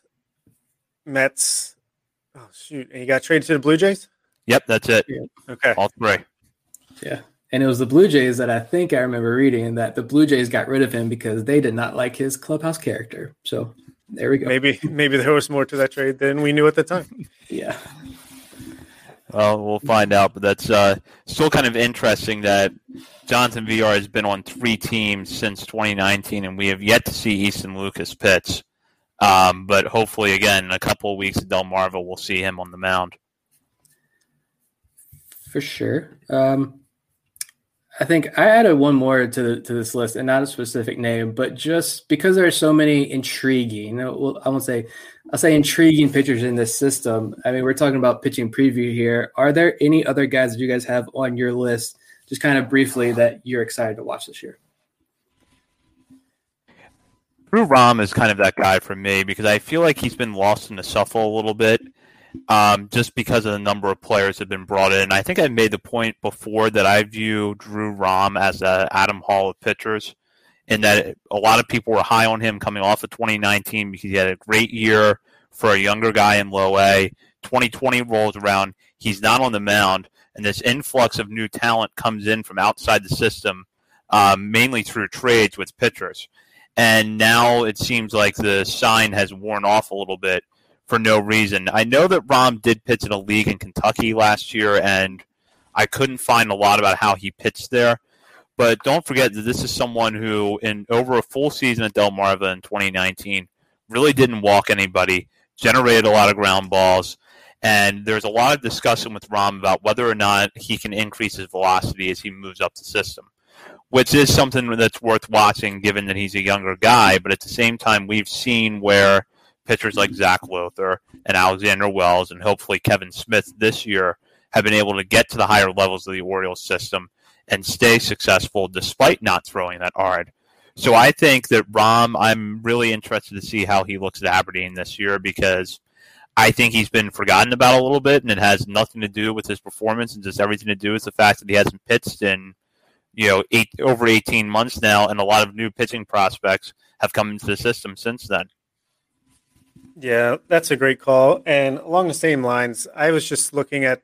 Mets. Oh, shoot. And he got traded to the Blue Jays? Yep, that's it. Okay. All three. Yeah. And it was the Blue Jays that I think I remember reading that the Blue Jays got rid of him because they did not like his clubhouse character. So there we go. Maybe maybe there was more to that trade than we knew at the time. yeah. Well, we'll find out, but that's uh, still kind of interesting that Jonathan Villar has been on three teams since 2019, and we have yet to see Easton Lucas pitch. Um, but hopefully, again, in a couple of weeks at Delmarva, we'll see him on the mound. For sure. Um, I think I added one more to to this list, and not a specific name, but just because there are so many intriguing, I won't say, I'll say intriguing pitchers in this system. I mean, we're talking about pitching preview here. Are there any other guys that you guys have on your list, just kind of briefly, that you're excited to watch this year? Drew Rom is kind of that guy for me because I feel like he's been lost in the shuffle a little bit um, just because of the number of players that have been brought in. I think I made the point before that I view Drew Rom as a Adam Hall of pitchers, and that a lot of people were high on him coming off of 2019 because he had a great year for a younger guy in low A. 2020 rolls around, he's not on the mound, and this influx of new talent comes in from outside the system, um, mainly through trades with pitchers. And now it seems like the sign has worn off a little bit for no reason. I know that Rom did pitch in a league in Kentucky last year, and I couldn't find a lot about how he pitched there. But don't forget that this is someone who, in over a full season at Delmarva in 2019, really didn't walk anybody, generated a lot of ground balls, and there's a lot of discussion with Rom about whether or not he can increase his velocity as he moves up the system, which is something that's worth watching given that he's a younger guy. But at the same time, we've seen where pitchers like Zac Lowther and Alexander Wells and hopefully Kevin Smith this year have been able to get to the higher levels of the Orioles system and stay successful despite not throwing that hard. So I think that Rom, I'm really interested to see how he looks at Aberdeen this year because I think he's been forgotten about a little bit, and it has nothing to do with his performance and just everything to do with the fact that he hasn't pitched in you know eight over 18 months now, and a lot of new pitching prospects have come into the system since then. Yeah, that's a great call. And along the same lines, I was just looking at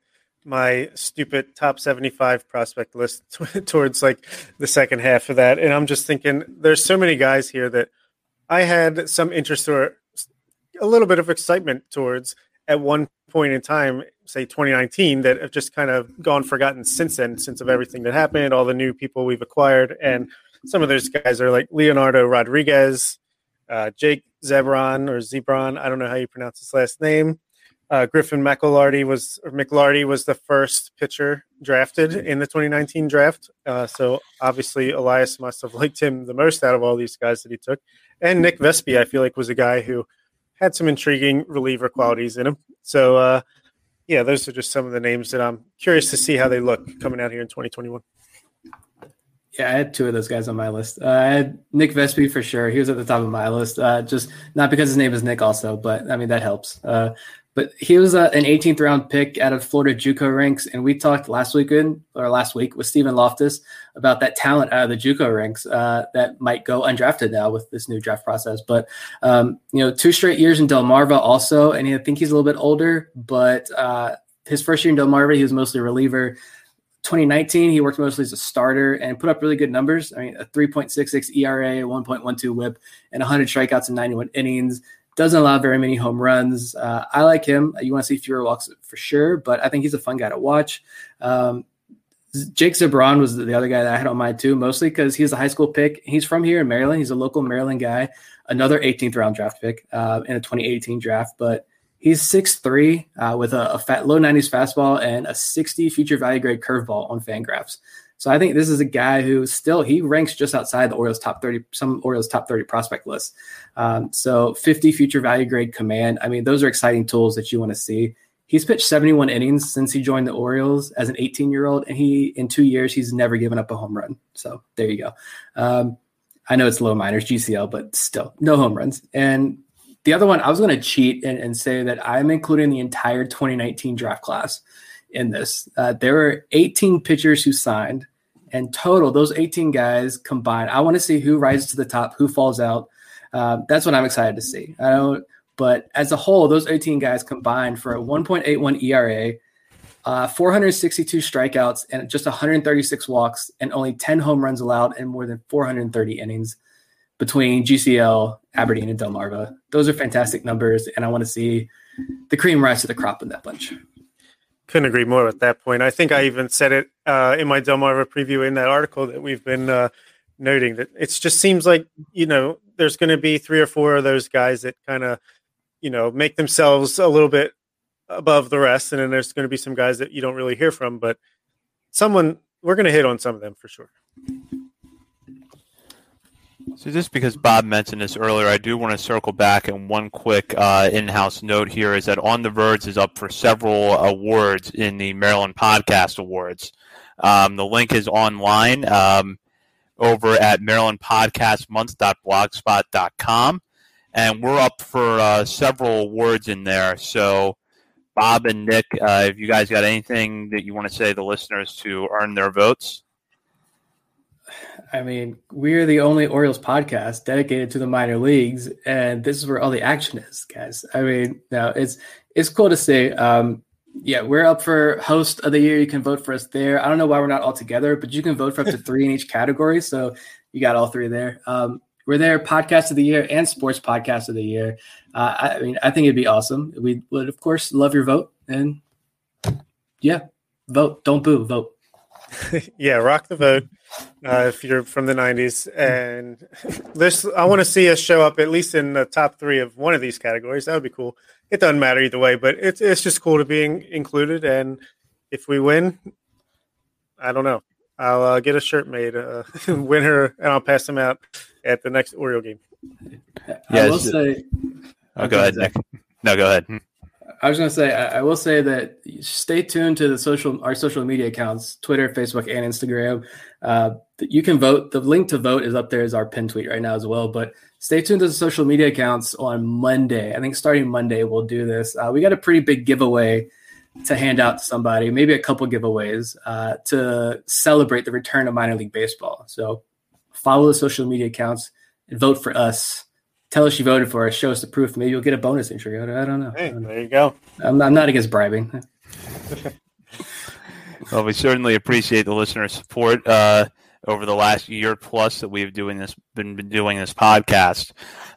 my stupid top 75 prospect list t- towards like the second half of that. And I'm just thinking there's so many guys here that I had some interest or a little bit of excitement towards at one point in time, say 2019, that have just kind of gone forgotten since then, since of everything that happened, all the new people we've acquired. And some of those guys are like Leonardo Rodriguez, uh, Jake Zebron or Zebron. I don't know how you pronounce his last name. Uh, Griffin McElharty was or McLarty was the first pitcher drafted in the 2019 draft. Uh, so obviously Elias must have liked him the most out of all these guys that he took. And Nick Vespi, I feel like, was a guy who had some intriguing reliever qualities in him. So uh, yeah, those are just some of the names that I'm curious to see how they look coming out here in 2021. Yeah, I had two of those guys on my list. Uh, I had Nick Vespi for sure. He was at the top of my list. Uh, just not because his name is Nick, also, but I mean that helps. Uh, but he was uh, an 18th round pick out of Florida JUCO ranks, and we talked last weekend or last week with Stephen Loftus about that talent out of the JUCO ranks uh, that might go undrafted now with this new draft process. But um, you know, two straight years in Delmarva also, and I think he's a little bit older. But uh, his first year in Delmarva, he was mostly a reliever. 2019, he worked mostly as a starter and put up really good numbers. I mean, a 3.66 ERA, 1.12 WHIP, and 100 strikeouts in 91 innings doesn't allow very many home runs. Uh, I like him. You want to see fewer walks for sure, but I think he's a fun guy to watch. Um, Jake Zebron was the other guy that I had on mind too, mostly because he's a high school pick. He's from here in Maryland. He's a local Maryland guy, another 18th round draft pick uh, in a 2018 draft. But he's 6'3 uh, with a, a fat, low 90s fastball and a 60 future value grade curveball on Fangraphs. So I think this is a guy who still he ranks just outside the Orioles top 30, some Orioles top 30 prospect list. Um, so 50 future value grade command. I mean, those are exciting tools that you want to see. He's pitched 71 innings since he joined the Orioles as an 18 year old, and he in two years he's never given up a home run. So there you go. Um, I know it's low minors GCL, but still no home runs. And the other one, I was going to cheat and, and, say that I'm including the entire 2019 draft class in this. Uh, there were 18 pitchers who signed, and total, those 18 guys combined. I want to see who rises to the top, who falls out. Uh, that's what I'm excited to see. I don't, but as a whole, those 18 guys combined for a 1.81 ERA, uh, 462 strikeouts, and just 136 walks, and only 10 home runs allowed, and more than 430 innings between GCL, Aberdeen, and Delmarva. Those are fantastic numbers, and I want to see the cream rise to the crop in that bunch. Couldn't agree more at that point. I think I even said it uh, in my Delmarva preview in that article that we've been uh, noting that it just seems like you know there's going to be three or four of those guys that kind of you know make themselves a little bit above the rest, and then there's going to be some guys that you don't really hear from, but someone we're going to hit on some of them for sure. So just because Bob mentioned this earlier, I do want to circle back and one quick uh, in-house note here is that On the Verge is up for several awards in the Maryland Podcast Awards. Um, the link is online um, over at marylandpodcastmonth.blogspot.com, and we're up for uh, several awards in there. So Bob and Nick, uh, if you guys got anything that you want to say to the listeners to earn their votes. I mean, we're the only Orioles podcast dedicated to the minor leagues, and this is where all the action is, guys. I mean, now it's it's cool to see. Um, yeah, we're up for host of the year. You can vote for us there. I don't know why we're not all together, but you can vote for up to three in each category. So you got all three there. Um, we're there, podcast of the year and sports podcast of the year. Uh, I, I mean, I think it'd be awesome. We would, of course, love your vote, and yeah, vote. Don't boo. Vote. yeah, rock the vote uh, if you're from the 90s. And this, I want to see us show up at least in the top three of one of these categories. That would be cool. It doesn't matter either way, but it's, it's just cool to be included. And if we win, I don't know. I'll uh, get a shirt made, uh, winner, and I'll pass them out at the next Oriole game. Yeah, I will say. Oh, go ahead, Nick. No, go ahead. I was going to say, I, I, will say that stay tuned to the social, our social media accounts, Twitter, Facebook, and Instagram. Uh, you can vote. The link to vote is up there as our pin tweet right now as well. But stay tuned to the social media accounts on Monday. I think starting Monday we'll do this. Uh, we got a pretty big giveaway to hand out to somebody, maybe a couple giveaways uh, to celebrate the return of minor league baseball. So follow the social media accounts and vote for us tell us you voted for us, show us the proof. Maybe you'll get a bonus entry. I don't know. Hey, there you go. I'm, I'm not against bribing. well, we certainly appreciate the listener support uh, over the last year plus that we've doing this been, been doing this podcast.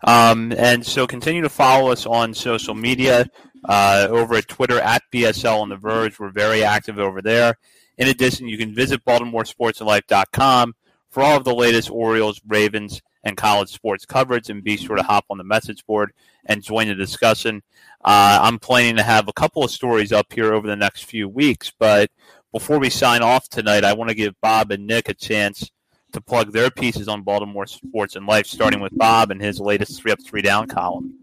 Um, and so continue to follow us on social media uh, over at Twitter at BSL on the Verge. We're very active over there. In addition, you can visit BaltimoreSportsAndLife.com for all of the latest Orioles, Ravens, and college sports coverage. And be sure to hop on the message board and join the discussion. Uh, I'm planning to have a couple of stories up here over the next few weeks. But before we sign off tonight, I want to give Bob and Nick a chance to plug their pieces on Baltimore sports and life, starting with Bob and his latest three up, three down column.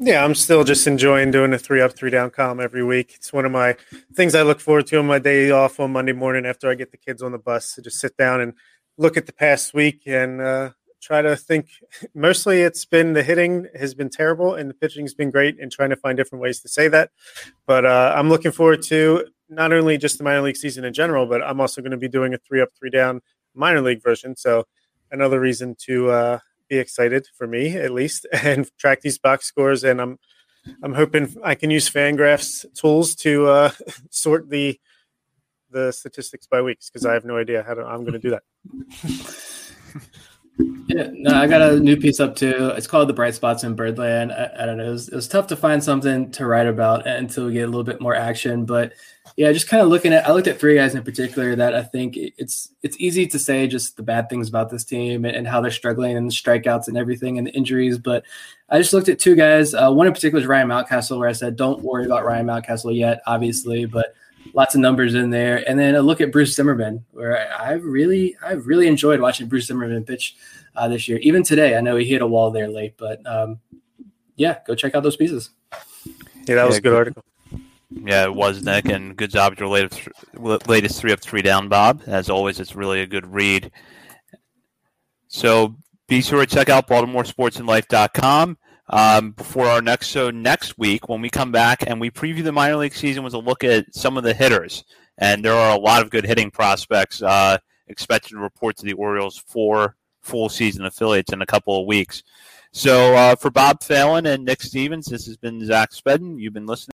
Yeah, I'm still just enjoying doing a three up, three down column every week. It's one of my things I look forward to on my day off on Monday morning after I get the kids on the bus to just sit down and look at the past week and uh, try to think. Mostly, it's been the hitting has been terrible and the pitching's been great, and trying to find different ways to say that. But uh, I'm looking forward to not only just the minor league season in general, but I'm also going to be doing a three up, three down minor league version. So another reason to uh, be excited for me, at least, and track these box scores. And I'm I'm hoping I can use Fangraphs tools to uh, sort the the statistics by weeks because I have no idea how to, I'm going to do that. Yeah, no, I got a new piece up too. It's called "The Bright Spots in Birdland." I, I don't know. It was, it was, tough to find something to write about until we get a little bit more action. But yeah, just kind of looking at. I looked at three guys in particular that I think it's it's easy to say just the bad things about this team and, and how they're struggling and the strikeouts and everything and the injuries. But I just looked at two guys. Uh, one in particular is Ryan Mountcastle, where I said don't worry about Ryan Mountcastle yet, obviously, but lots of numbers in there. And then a look at Bruce Zimmermann, where I've really I've really enjoyed watching Bruce Zimmermann pitch uh, this year. Even today, I know he hit a wall there late, but um, yeah, go check out those pieces. Yeah, that was a good article. Yeah, it was Nick, and good job with your latest latest three up, three down, Bob. As always, it's really a good read. So be sure to check out BaltimoreSportsAndLife.com. Um, before our next show next week, when we come back and we preview the minor league season with a look at some of the hitters, and there are a lot of good hitting prospects uh, expected to report to the Orioles for full season affiliates in a couple of weeks. So uh, for Bob Phelan and Nick Stevens, this has been Zach Spedden. You've been listening.